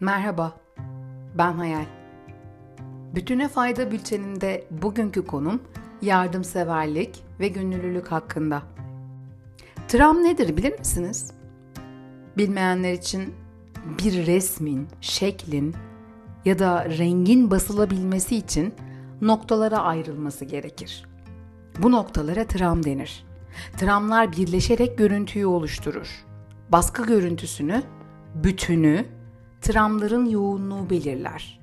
Merhaba, ben Hayal. Bütüne Fayda Bülteninde bugünkü konum yardımseverlik ve gönüllülük hakkında. Tram nedir bilir misiniz? Bilmeyenler için bir resmin, şeklin ya da rengin basılabilmesi için noktalara ayrılması gerekir. Bu noktalara tram denir. Tramlar birleşerek görüntüyü oluşturur. Baskı görüntüsünü, bütünü, tramların yoğunluğu belirler.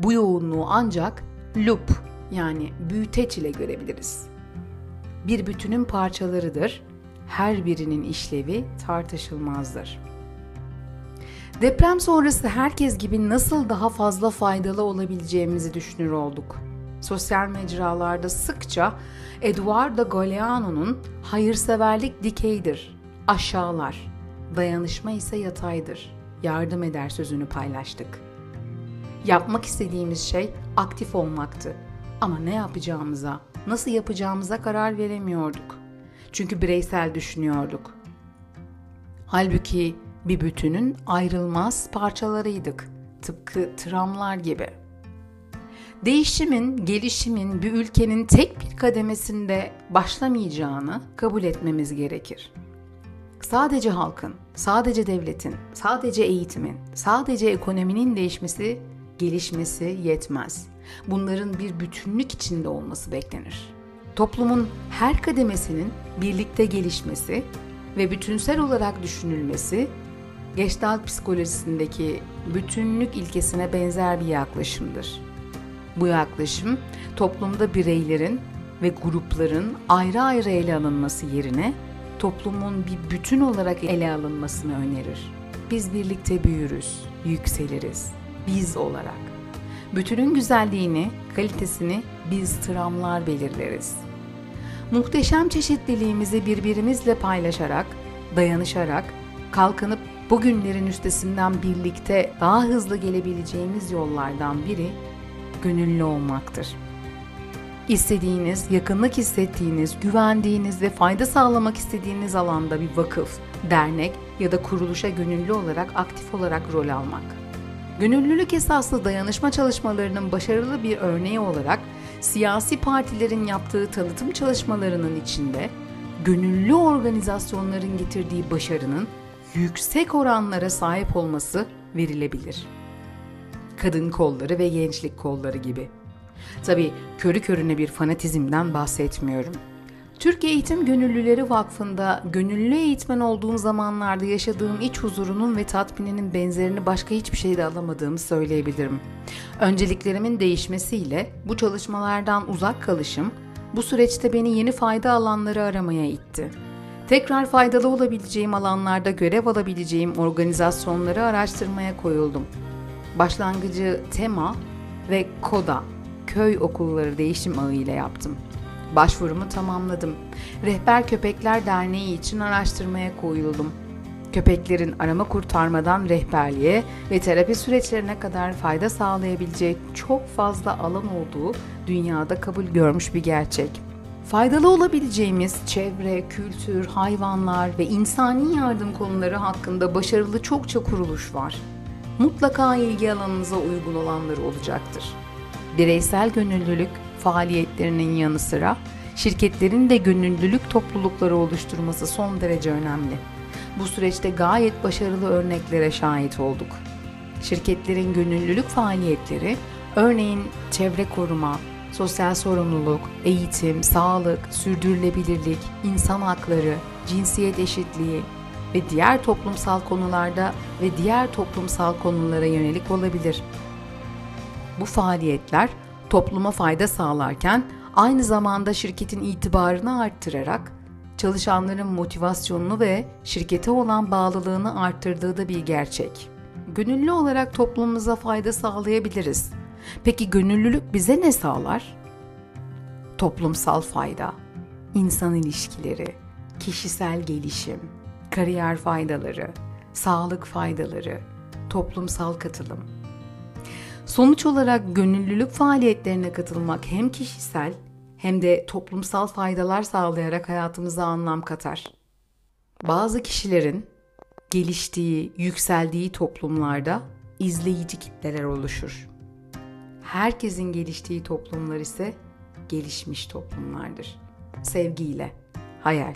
Bu yoğunluğu ancak lup yani büyüteç ile görebiliriz. Bir bütünün parçalarıdır. Her birinin işlevi tartışılmazdır. Deprem sonrası herkes gibi nasıl daha fazla faydalı olabileceğimizi düşünür olduk. Sosyal mecralarda sıkça Eduardo Galeano'nun hayırseverlik dikeydir, aşağılar, dayanışma ise yataydır yardım eder sözünü paylaştık. Yapmak istediğimiz şey aktif olmaktı. Ama ne yapacağımıza, nasıl yapacağımıza karar veremiyorduk. Çünkü bireysel düşünüyorduk. Halbuki bir bütünün ayrılmaz parçalarıydık. Tıpkı tramlar gibi. Değişimin, gelişimin bir ülkenin tek bir kademesinde başlamayacağını kabul etmemiz gerekir sadece halkın, sadece devletin, sadece eğitimin, sadece ekonominin değişmesi, gelişmesi yetmez. Bunların bir bütünlük içinde olması beklenir. Toplumun her kademesinin birlikte gelişmesi ve bütünsel olarak düşünülmesi Gestalt psikolojisindeki bütünlük ilkesine benzer bir yaklaşımdır. Bu yaklaşım toplumda bireylerin ve grupların ayrı ayrı ele alınması yerine toplumun bir bütün olarak ele alınmasını önerir. Biz birlikte büyürüz, yükseliriz, biz olarak. Bütünün güzelliğini, kalitesini biz tramlar belirleriz. Muhteşem çeşitliliğimizi birbirimizle paylaşarak, dayanışarak, kalkınıp bugünlerin üstesinden birlikte daha hızlı gelebileceğimiz yollardan biri gönüllü olmaktır.'' İstediğiniz, yakınlık hissettiğiniz, güvendiğiniz ve fayda sağlamak istediğiniz alanda bir vakıf, dernek ya da kuruluşa gönüllü olarak aktif olarak rol almak. Gönüllülük esaslı dayanışma çalışmalarının başarılı bir örneği olarak siyasi partilerin yaptığı tanıtım çalışmalarının içinde gönüllü organizasyonların getirdiği başarının yüksek oranlara sahip olması verilebilir. Kadın kolları ve gençlik kolları gibi. Tabi körü körüne bir fanatizmden bahsetmiyorum. Türkiye Eğitim Gönüllüleri Vakfı'nda gönüllü eğitmen olduğum zamanlarda yaşadığım iç huzurunun ve tatmininin benzerini başka hiçbir şeyde alamadığımı söyleyebilirim. Önceliklerimin değişmesiyle bu çalışmalardan uzak kalışım bu süreçte beni yeni fayda alanları aramaya itti. Tekrar faydalı olabileceğim alanlarda görev alabileceğim organizasyonları araştırmaya koyuldum. Başlangıcı TEMA ve KODA köy okulları değişim ağı ile yaptım. Başvurumu tamamladım. Rehber Köpekler Derneği için araştırmaya koyuldum. Köpeklerin arama kurtarmadan rehberliğe ve terapi süreçlerine kadar fayda sağlayabileceği çok fazla alan olduğu dünyada kabul görmüş bir gerçek. Faydalı olabileceğimiz çevre, kültür, hayvanlar ve insani yardım konuları hakkında başarılı çokça kuruluş var. Mutlaka ilgi alanınıza uygun olanları olacaktır bireysel gönüllülük faaliyetlerinin yanı sıra şirketlerin de gönüllülük toplulukları oluşturması son derece önemli. Bu süreçte gayet başarılı örneklere şahit olduk. Şirketlerin gönüllülük faaliyetleri örneğin çevre koruma, sosyal sorumluluk, eğitim, sağlık, sürdürülebilirlik, insan hakları, cinsiyet eşitliği ve diğer toplumsal konularda ve diğer toplumsal konulara yönelik olabilir. Bu faaliyetler topluma fayda sağlarken aynı zamanda şirketin itibarını arttırarak çalışanların motivasyonunu ve şirkete olan bağlılığını arttırdığı da bir gerçek. Gönüllü olarak toplumumuza fayda sağlayabiliriz. Peki gönüllülük bize ne sağlar? Toplumsal fayda, insan ilişkileri, kişisel gelişim, kariyer faydaları, sağlık faydaları, toplumsal katılım, Sonuç olarak gönüllülük faaliyetlerine katılmak hem kişisel hem de toplumsal faydalar sağlayarak hayatımıza anlam katar. Bazı kişilerin geliştiği, yükseldiği toplumlarda izleyici kitleler oluşur. Herkesin geliştiği toplumlar ise gelişmiş toplumlardır. Sevgiyle, hayal.